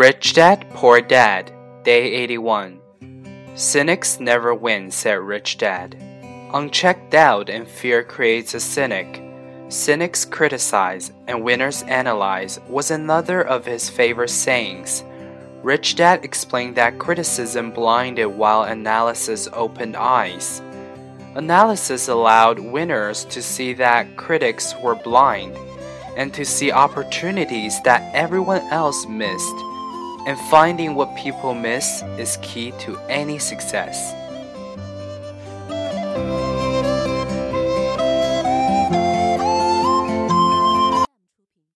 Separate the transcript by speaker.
Speaker 1: Rich Dad, Poor Dad, Day 81. Cynics never win, said Rich Dad. Unchecked doubt and fear creates a cynic. Cynics criticize and winners analyze was another of his favorite sayings. Rich Dad explained that criticism blinded while analysis opened eyes. Analysis allowed winners to see that critics were blind and to see opportunities that everyone else missed. And finding what people miss is key to any success.